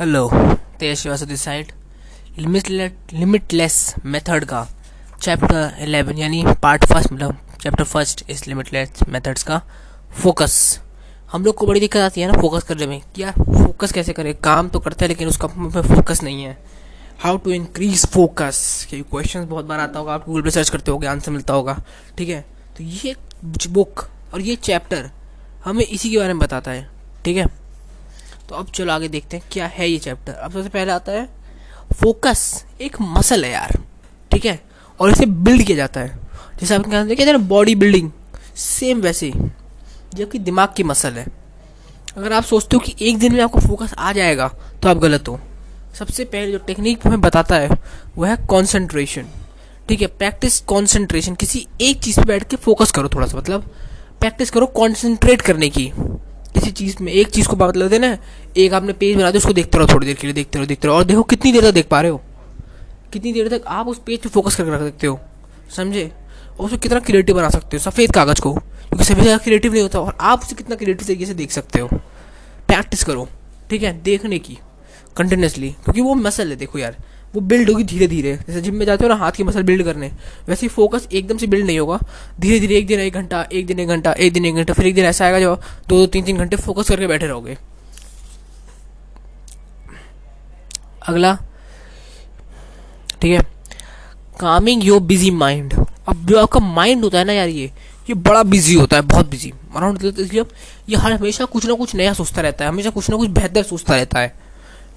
Hello Tej Srivastava side. Limitless method का chapter 11 यानी part first मतलब चैप्टर फ़र्स्ट इस लिमिटलेस मेथड्स का फोकस हम लोग को बड़ी दिक्कत आती है ना फोकस करने में, कि यार फोकस कैसे करें? काम तो करते हैं, लेकिन उसका में फोकस नहीं है। हाउ टू इंक्रीज फोकस क्योंकि क्वेश्चन बहुत बार आता होगा, आप गूगल पर सर्च करते होगे आंसर मिलता होगा, ठीक है? तो ये बुक और ये चैप्टर हमें इसी के बारे में बताता है, ठीक है? तो अब चलो आगे देखते हैं क्या है ये चैप्टर अब सबसे पहले आता है फोकस एक मसल है यार, ठीक है? और इसे बिल्ड किया जाता है। जैसे आप कहते हैं बॉडी बिल्डिंग सेम वैसे ही, जबकि दिमाग की मसल है। अगर आप सोचते हो कि एक दिन में आपको फोकस आ जाएगा तो आप गलत हो। सबसे पहले जो टेक्निक हमें बताता है वह है कॉन्सेंट्रेशन ठीक है? प्रैक्टिस कॉन्सेंट्रेशन किसी एक चीज़ पे बैठ के फोकस करो थोड़ा सा मतलब प्रैक्टिस करो कॉन्सेंट्रेट करने की। किसी चीज़ में, एक चीज़ को मतलब देना एक आपने पेज बना दिया, उसको देखते रहो थोड़ी देर के लिए, देखते रहो देखते रहो। और देखो कितनी देर तक देख पा रहे हो। कितनी देर तक आप उस पेज पर फोकस करके रख सकते हो, समझे? और उसको कितना क्रिएटिव बना सकते हो, सफ़ेद कागज़ को, क्योंकि सभी ज़्यादा क्रिएटिव नहीं होता, और आप उसे कितना क्रिएटिव तरीके से देख सकते हो। प्रैक्टिस करो, ठीक है? देखने की कंटिन्यूसली क्योंकि वो मसल है, देखो यार। वो बिल्ड होगी धीरे धीरे जैसे जिम में जाते हो ना, हाथ की मसल बिल्ड करने। वैसे ही फोकस एकदम से बिल्ड नहीं होगा। धीरे धीरे एक दिन एक घंटा, एक दिन एक घंटा, एक दिन एक घंटा, फिर एक दिन ऐसा आएगा जो दो दो तीन तीन घंटे फोकस करके बैठे रहोगे। अगला। ठीक है। कामिंग योर बिज़ी माइंड अब जो आपका माइंड होता है ना यार ये ये बड़ा बिज़ी होता है, बहुत बिज़ी अराउंड इसलिए ये हर, हमेशा कुछ ना कुछ नया सोचता रहता है, हमेशा कुछ ना कुछ बेहतर सोचता रहता है।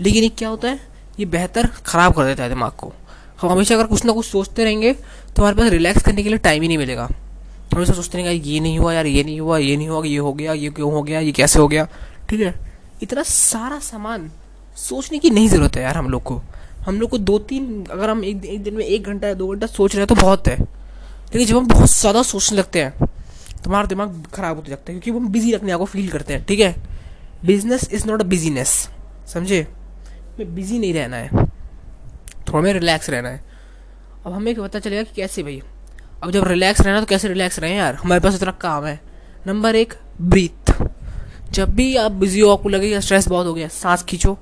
लेकिन ये क्या होता है? ये बेहतर ख़राब कर देता है दिमाग को। हम हमेशा अगर कुछ ना कुछ सोचते रहेंगे तो हमारे पास रिलैक्स करने के लिए टाइम ही नहीं मिलेगा। हमेशा सोचते रहेंगे ये नहीं हुआ यार ये नहीं हुआ ये नहीं हुआ ये हो गया ये क्यों हो गया ये कैसे हो गया? ठीक है? इतना सारा सामान सोचने की नहीं ज़रूरत है यार हम लोग को। हम लोग को दो तीन अगर हम एक, एक दिन में एक घंटा या दो घंटा सोच रहे हैं तो बहुत है। लेकिन जब हम बहुत ज़्यादा सोचने लगते हैं तो हमारा दिमाग खराब होते जाता है क्योंकि हम बिज़ी रखने को फील करते हैं ठीक है? Business is not a busyness समझे? में बिज़ी नहीं रहना है। थोड़ा में रिलैक्स रहना है। अब हमें पता चलेगा कि कैसे भाई। अब जब रिलैक्स रहना तो कैसे रिलैक्स रहें यार? हमारे पास इतना काम है। नंबर एक ब्रीथ जब भी आप बिज़ी हो, आपको लगे स्ट्रेस बहुत हो गया। सांस खींचो।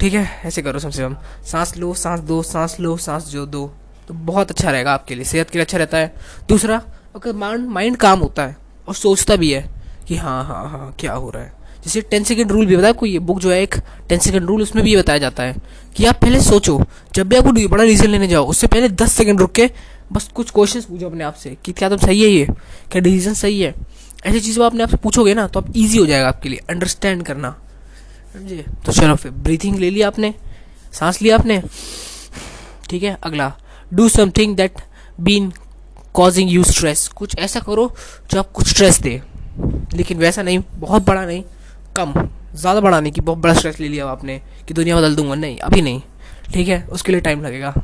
ठीक है? ऐसे करो सबसे कम। सांस लो, सांस दो, सांस लो, सांस जो दो। तो बहुत अच्छा रहेगा आपके लिए। सेहत के लिए अच्छा रहता है। दूसरा अगर माइंड माइंड काम होता है और सोचता भी है कि हाँ हाँ हाँ क्या हो रहा है। जैसे टेन सेकेंड रूल भी बताया, कोई बुक जो है एक टेन सेकेंड रूल उसमें भी ये बताया जाता है कि आप पहले सोचो, जब भी आपको बड़ा डिसीज़न लेने जाओ, उससे पहले दस सेकेंड रुक के बस कुछ क्वेश्चन पूछो अपने आप से कि क्या तुम सही है ये? क्या डिसीज़न सही है? ऐसी चीज़ अपने आप से पूछोगे ना तो आप ईजी हो जाएगा आपके लिए अंडरस्टैंड करना। समझे? तो चलो फिर ब्रीथिंग ले लिया आपने, सांस लिया आपने, ठीक है, अगला। Do something that been causing you stress कुछ ऐसा करो जो आप कुछ स्ट्रेस दे। लेकिन वैसा नहीं, बहुत बड़ा नहीं। कम, ज़्यादा बढ़ाने की बहुत बड़ा स्ट्रेस ले लिया आपने कि दुनिया बदल दूँगा। नहीं, अभी नहीं, ठीक है? उसके लिए टाइम लगेगा।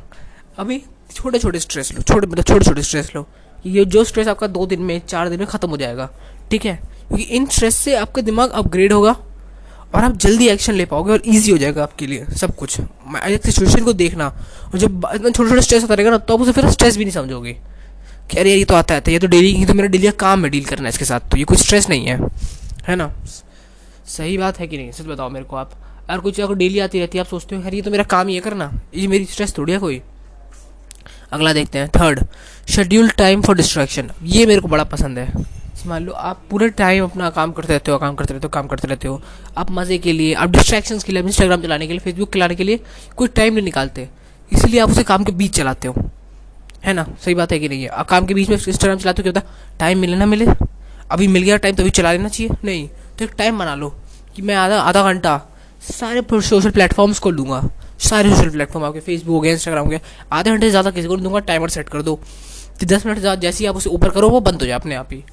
अभी छोटे छोटे स्ट्रेस लो, छोटे मतलब छोटे छोटे स्ट्रेस लो। ये जो स्ट्रेस आपका दो दिन में, चार दिन में ख़त्म हो जाएगा, ठीक है? क्योंकि इन स्ट्रेस से आपका दिमाग अपग्रेड होगा और आप जल्दी एक्शन ले पाओगे और इजी हो जाएगा आपके लिए सब कुछ। एक सिचुएशन को देखना और जब इतना छोटे छोटे स्ट्रेस आता रहेगा ना तो आप उसे फिर स्ट्रेस भी नहीं समझोगे। कि अरे ये तो आता है तो ये तो डेली तो मेरा डेली काम है डील करना है इसके साथ तो ये कोई स्ट्रेस नहीं है है ना? सही बात है कि नहीं? सच बताओ मेरे को आप। अगर कुछ आपको डेली आती रहती है, आप सोचते हो, यार, ये तो मेरा काम ही है, करना। ये मेरी स्ट्रेस थोड़ी है कोई। अगला देखते हैं। Third schedule time for distraction ये मेरे को बड़ा पसंद है। मान लो, आप पूरे टाइम अपना काम करते रहते हो, काम करते रहते हो, काम करते रहते हो। आप मज़े के लिए, आप डिस्ट्रैक्शन के लिए इंस्टाग्राम चलाने के लिए फेसबुक चलाने के लिए कोई टाइम नहीं निकालते। इसलिए आप उसे काम के बीच चलाते हो। है ना? सही बात है कि नहीं है? आप काम के बीच में इंस्टाग्राम चलाते हो क्या होता टाइम मिले ना मिले। अभी मिल गया टाइम तो अभी चला लेना चाहिए। नहीं। तो एक टाइम बना लो कि मैं आधा आधा घंटा सारे सोशल प्लेटफॉर्म्स को लूँगा। सारे सोशल प्लेटफॉर्म आपके फेसबुक हो गया इंस्टाग्राम हो गया, आधे घंटे से ज़्यादा किसी को दूँगा टाइमर सेट कर दो। तो दस मिनट ज़्यादा जैसे ही आप उसे ऊपर करो, वो बंद हो जाए अपने आप ही।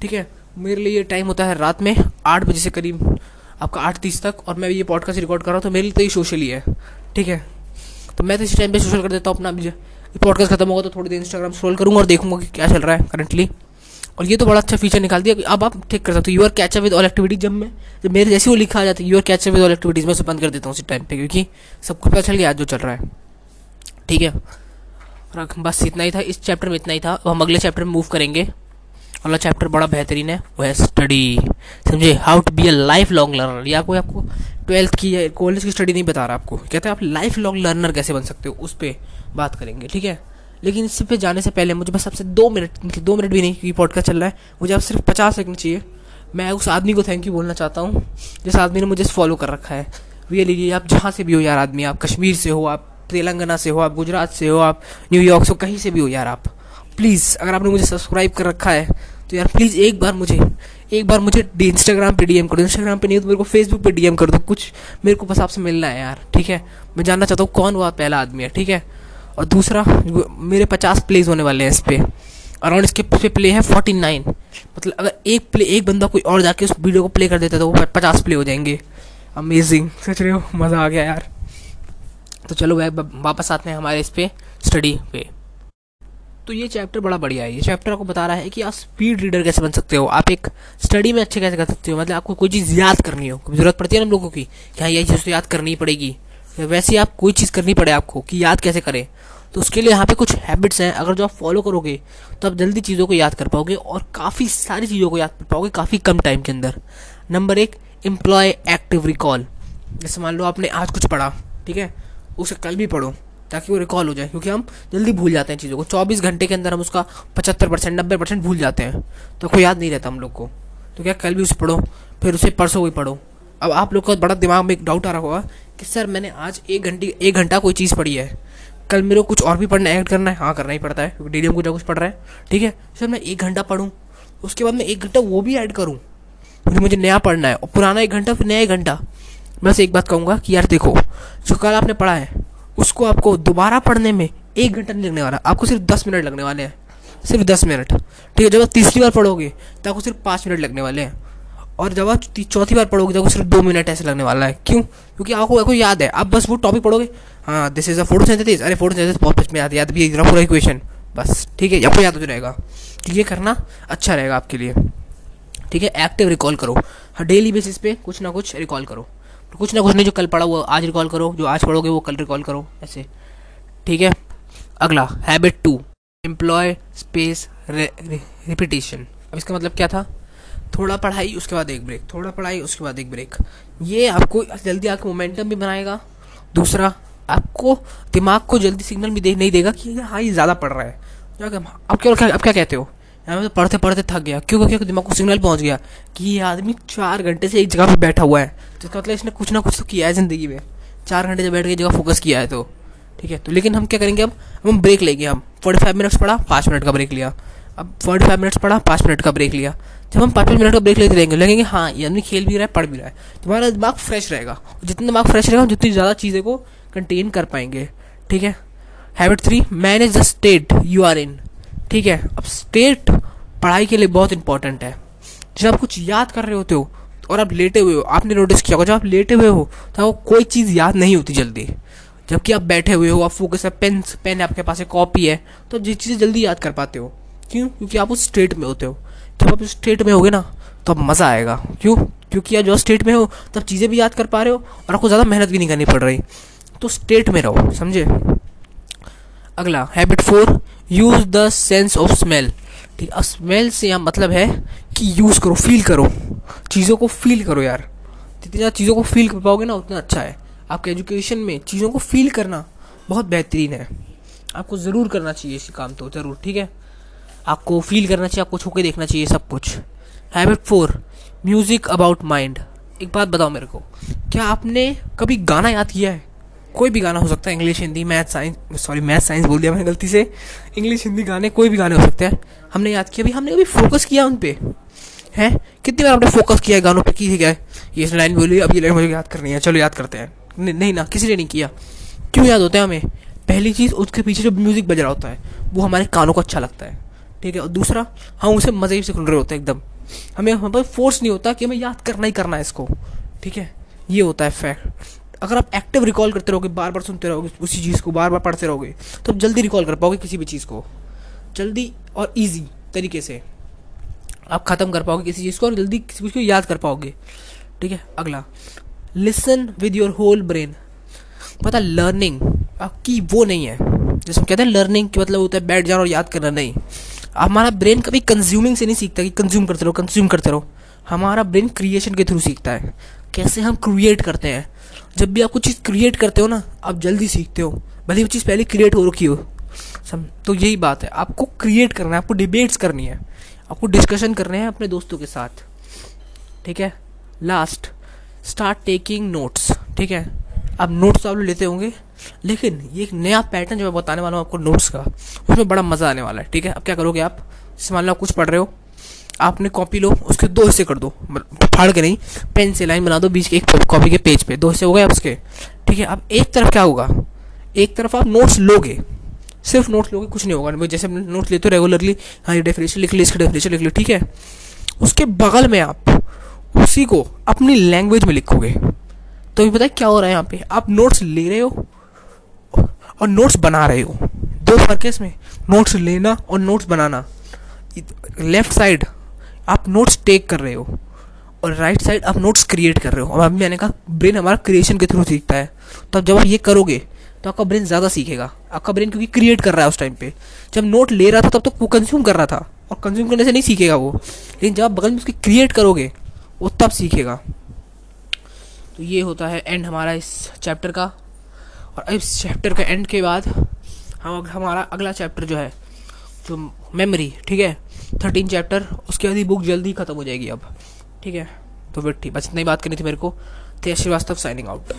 ठीक है? मेरे लिए टाइम होता है रात में आठ बजे से करीब, आपका आठ तीस तक, और मैं ये पॉडकास्ट रिकॉर्ड कर रहा हूँ तो मेरे लिए तो ये सोशल ही है। ठीक है? तो मैं तो इसी टाइम पे सोशल कर देता हूँ अपना पॉडकास्ट खत्म होगा तो थोड़ी देर इंस्टाग्राम स्क्रॉल करूँगा और देखूँगा कि क्या चल रहा है करंटली और ये तो बड़ा अच्छा फीचर निकाल दिया अब आप ठीक कर सकते हो। Your catch with all activities जब मैं जब मेरे जैसे वो लिखा आ जाता है your catch with all activities में उसे बंद कर देता हूँ उसी टाइम पे, क्योंकि सबको पता चल गया जो चल रहा है। ठीक है? और बस इतना ही था। इस चैप्टर में इतना ही था। हम अगले चैप्टर में मूव करेंगे। अगला चैप्टर बड़ा बेहतरीन है। वो है स्टडी समझे? How to be a lifelong learner या कोई आपको ट्वेल्थ की या कॉलेज की स्टडी नहीं बता रहा आपको। कहते हैं आप लाइफ लॉन्ग लर्नर कैसे बन सकते हो? उस पर बात करेंगे। ठीक है? लेकिन इस पे जाने से पहले मुझे बस आपसे दो मिनट मतलब दो मिनट भी नहीं, क्योंकि पॉडकास्ट चल रहा है। मुझे आप सिर्फ़ पचास सेकंड चाहिए। मैं उस आदमी को थैंक यू बोलना चाहता हूँ, जिस आदमी ने मुझे फॉलो कर रखा है। रियली आप जहाँ से भी हो यार आदमी, आप कश्मीर से हो, आप तेलंगाना से हो, आप गुजरात से हो, आप न्यूयॉर्क से हो, कहीं से भी हो यार आप। प्लीज़ अगर आपने मुझे सब्सक्राइब कर रखा है तो यार प्लीज़ एक बार मुझे, एक बार मुझे इंस्टाग्राम पे डीएम कर। दो इंस्टाग्राम पे नहीं तो मेरे को फेसबुक पे डीएम कर दो। कुछ मेरे को बस आपसे मिलना है यार, ठीक है? मैं जानना चाहता हूँ कौन वो पहला आदमी है, ठीक है? और दूसरा मेरे पचास प्लेज होने वाले हैं इस पर अराउंड इसके पे प्ले है फोर्टी नाइन मतलब अगर एक प्ले एक बंदा कोई और जाके उस वीडियो को प्ले कर देता तो वो पचास प्ले हो जाएँगे। अमेजिंग सोच रहे हो? मज़ा आ गया यार। तो चलो भाई वापस आते हैं हमारे इस पे स्टडी पे। तो ये चैप्टर बड़ा बढ़िया है। ये चैप्टर आपको बता रहा है कि आप स्पीड रीडर कैसे बन सकते हो? आप एक स्टडी में अच्छे कैसे कर सकते हो? मतलब आपको कोई चीज़ याद करनी हो। ज़रूरत पड़ती है ना लोगों की? कि हाँ ये चीज़ तो याद करनी पड़ेगी। वैसे आप कोई चीज़ करनी पड़े आपको कि याद कैसे करें? तो उसके लिए यहाँ पे कुछ हैबिट्स हैं। अगर जो आप फॉलो करोगे तो आप जल्दी चीज़ों को याद कर पाओगे और काफ़ी सारी चीज़ों को याद कर पाओगे काफ़ी कम टाइम के अंदर। नंबर एक एम्प्लॉय एक्टिव रिकॉल जैसे मान लो आपने आज कुछ पढ़ा, ठीक है? उसे कल भी पढ़ो, ताकि वो रिकॉल हो जाए, क्योंकि हम जल्दी भूल जाते हैं चीज़ों को। चौबीस घंटे के अंदर हम उसका पचहत्तर परसेंट, नब्बे परसेंट भूल जाते हैं। तो कोई याद नहीं रहता हम लोग को। तो क्या कल भी उसे पढ़ो, फिर उसे परसों भी पढ़ो। अब आप लोग का बड़ा दिमाग में एक डाउट आ रहा होगा कि सर मैंने आज एक घंटे, एक घंटा कोई चीज़ पढ़ी है? कल मेरे को कुछ और भी पढ़ना ऐड करना है। हाँ करना ही पड़ता है, क्योंकि डेली हम कुछ कुछ पढ़ रहा है। ठीक है? सर मैं एक घंटा पढ़ूँ, उसके बाद मैं एक घंटा वो भी ऐड करूँ। क्योंकि मुझे नया पढ़ना है, और पुराना एक घंटा, फिर नया एक घंटा। मैं बस एक बात कहूँगा कि यार देखो, जो कल आपने पढ़ा है, उसको आपको दोबारा पढ़ने में एक घंटा नहीं लगने वाला, आपको सिर्फ़ दस मिनट लगने वाले हैं। सिर्फ़ दस मिनट। ठीक है, जब आप तीसरी बार पढ़ोगे तो आपको सिर्फ़ पाँच मिनट लगने वाले हैं। और जब आप चौथी बार पढ़ोगे तो सिर्फ़ दो मिनट ऐसे लगने वाला है। क्यों? क्योंकि आपको आपको याद है। आप बस वो टॉपिक पढ़ोगे। हाँ this is a photosynthesis अरे फ़ोटो सेंथेसिस बहुत में याद याद भी पूरा इक्वेशन बस, ठीक है, आपको याद हो जाएगा। तो ये करना अच्छा रहेगा आपके लिए। ठीक है एक्टिव रिकॉल करो। हर डेली बेसिस पे कुछ ना कुछ रिकॉल करो। तो कुछ ना कुछ नहीं, जो कल पढ़ा हुआ, आज रिकॉल करो। जो आज पढ़ोगे, वो कल रिकॉल करो, ऐसे। ठीक है? अगला habit two employ space repetition अब इसका मतलब क्या था? थोड़ा पढ़ाई, उसके बाद एक ब्रेक थोड़ा पढ़ाई, उसके बाद एक ब्रेक ये आपको जल्दी आपको मोमेंटम भी बनाएगा। दूसरा, आपको दिमाग को जल्दी सिग्नल भी दे, नहीं देगा कि हाँ ये ज़्यादा पढ़ रहा है। अब क्या अब क्या कहते हो? यहाँ तो पढ़ते पढ़ते थक गया। क्यों? क्योंकि दिमाग को सिग्नल पहुँच गया कि ये आदमी चार घंटे से एक जगह पे बैठा हुआ है। तो इसका मतलब इसने कुछ ना कुछ तो किया है ज़िंदगी में। चार घंटे से बैठ के जगह फोकस किया है तो। ठीक है? तो लेकिन हम क्या करेंगे अब? हम ब्रेक लेंगे हम। फोर्टी फाइव मिनट्स पढ़ा, पाँच मिनट का ब्रेक लिया। अब फोर्टी फाइव मिनट्स पढ़ा, पाँच मिनट का ब्रेक लिया। जब हम पाँच पाँच मिनट का ब्रेक लेते रहेंगे, लगेंगे हाँ ये आदमी खेल भी रहा है, पढ़ भी रहा है। तुम्हारा दिमाग फ्रेश रहेगा। जितना दिमाग फ्रेश रहेगा जितनी ज़्यादा चीज़ें को कंटेन कर पाएँगे। ठीक है? Habit three manage the state you are in ठीक है? अब स्टेट पढ़ाई के लिए बहुत इंपॉर्टेंट है। जब आप कुछ याद कर रहे होते हो, और आप लेटे हुए हो, आपने नोटिस किया होगा, जब आप लेटे हुए हो तो आपको कोई चीज़ याद नहीं होती जल्दी। जबकि आप बैठे हुए हो, आप फोकस है पेन पेन है आपके पास एक कॉपी है तो जिस चीज़ें जल्दी याद कर पाते हो। क्यों? क्योंकि आप उस स्टेट में होते हो। जब आप स्टेट में होगे ना तो अब मज़ा आएगा। क्यों? क्योंकि आप जो स्टेट में हो तब चीज़ें भी याद कर पा रहे हो और आपको ज़्यादा मेहनत भी नहीं करनी पड़ रही। तो स्टेट में रहो, समझे? अगला habit four use the sense of smell ठीक, अब स्मेल से यहाँ मतलब है कि यूज़ करो फील करो। चीज़ों को फील करो यार। जितनी ज़्यादा चीज़ों को फील कर पाओगे ना, उतना अच्छा है। आपके एजुकेशन में चीज़ों को फील करना बहुत बेहतरीन है। आपको ज़रूर करना चाहिए इसी काम तो ज़रूर, ठीक है? आपको फील करना चाहिए, आपको छू देखना चाहिए सब कुछ। Habit four music about mind एक बात बताओ मेरे को, क्या आपने कभी गाना याद किया है? कोई भी गाना हो सकता है English Hindi math science sorry math science बोल दिया मैंने गलती से। इंग्लिश हिंदी गाने, कोई भी गाने हो सकते हैं। हमने याद किया भाई हमने कभी फोकस किया उन पर है? कितनी बार आपने फोकस किया है गानों पर की क्या है। ये लाइन बोली, अब ये लाइन मुझे याद करनी है। चलो, याद करते हैं। नहीं ना, किसी ने नहीं किया। क्यों याद होता है हमें? पहली चीज़, उसके पीछे जो म्यूज़िक बज रहा होता है, वो हमारे कानों को अच्छा लगता है। ठीक है? और दूसरा, हम उसे मज़े से खुल रहे होते हैं एकदम। हमें हम पर फोर्स नहीं होता कि हमें याद करना ही करना है इसको। ठीक है? ये होता है फैक्ट अगर आप एक्टिव रिकॉल करते रहोगे बार बार सुनते रहोगे उसी चीज़ को बार बार पढ़ते रहोगे तो आप जल्दी रिकॉल कर पाओगे किसी भी चीज़ को। जल्दी और ईजी तरीके से। आप ख़त्म कर पाओगे किसी चीज़ को और जल्दी किसी चीज़ को याद कर पाओगे। ठीक है? अगला। Listen with your whole brain पता लर्निंग आपकी वो नहीं है। जैसे हम कहते हैं लर्निंग की मतलब होता है बैठ जाना और याद करना नहीं। हमारा ब्रेन कभी कंज्यूमिंग से नहीं सीखता कि कंज्यूम करते रहो कंज्यूम करते रहो। हमारा ब्रेन क्रिएशन के थ्रू सीखता है। कैसे हम क्रिएट करते हैं? जब भी आप कुछ चीज़ क्रिएट करते हो ना, आप जल्दी सीखते हो। भले वो चीज़ पहले क्रिएट हो रखी हो। सम तो यही बात है। आपको क्रिएट करना है, आपको डिबेट्स करनी है। आपको डिस्कशन करने हैं अपने दोस्तों के साथ। ठीक है? लास्ट स्टार्ट टेकिंग नोट्स ठीक है? अब नोट्स आप लोग लेते होंगे। लेकिन ये एक नया पैटर्न जो मैं बताने वाला हूँ आपको नोट्स का, उसमें बड़ा मज़ा आने वाला है, ठीक है? अब क्या करोगे आप? जैसे मान लो आप कुछ पढ़ रहे हो, आपने कॉपी लो, उसके दो हिस्से कर दो फाड़ के नहीं पेन से लाइन बना दो, बीच के एक कॉपी के पेज पे, दो हिस्से हो गए उसके, ठीक है? अब एक तरफ़ क्या होगा? एक तरफ़ आप नोट्स लोगे, सिर्फ़ नोट्स लोगे, कुछ नहीं होगा। जैसे नोट्स लेते हो रेगुलरली हाँ ये डेफिनेशन लिख ली, इसकी डेफिनेशन लिख ली, ठीक है? उसके बगल में आप उसी को अपनी लैंग्वेज में लिखोगे। तो ये पता है क्या हो रहा है यहाँ पे? आप नोट्स ले रहे हो और नोट्स बना रहे हो। दो फ़र्क है इसमें नोट्स लेना और नोट्स बनाना। लेफ़्ट साइड आप नोट्स टेक कर रहे हो और राइट साइड आप नोट्स क्रिएट कर रहे हो। और अभी मैंने कहा ब्रेन हमारा क्रिएशन के थ्रू सीखता है। तो जब आप ये करोगे तो आपका ब्रेन ज़्यादा सीखेगा। आपका ब्रेन क्योंकि क्रिएट कर रहा है उस टाइम पे। जब नोट ले रहा था, तब तो वो कंज्यूम कर रहा था। और कंज्यूम करने से नहीं सीखेगा वो। लेकिन जब आप बगल में उसकी क्रिएट करोगे, वो तब सीखेगा। तो ये होता है एंड हमारा इस चैप्टर का। और इस चैप्टर के एंड के बाद हम हमारा अगला चैप्टर जो है, जो मेमोरी ठीक है? थर्टीन चैप्टर उसके बाद ही बुक जल्दी ख़त्म हो जाएगी अब, ठीक है? तो फिर ठीक, बस इतनी बात करनी थी मेरे को। तेज श्रीवास्तव साइनिंग आउट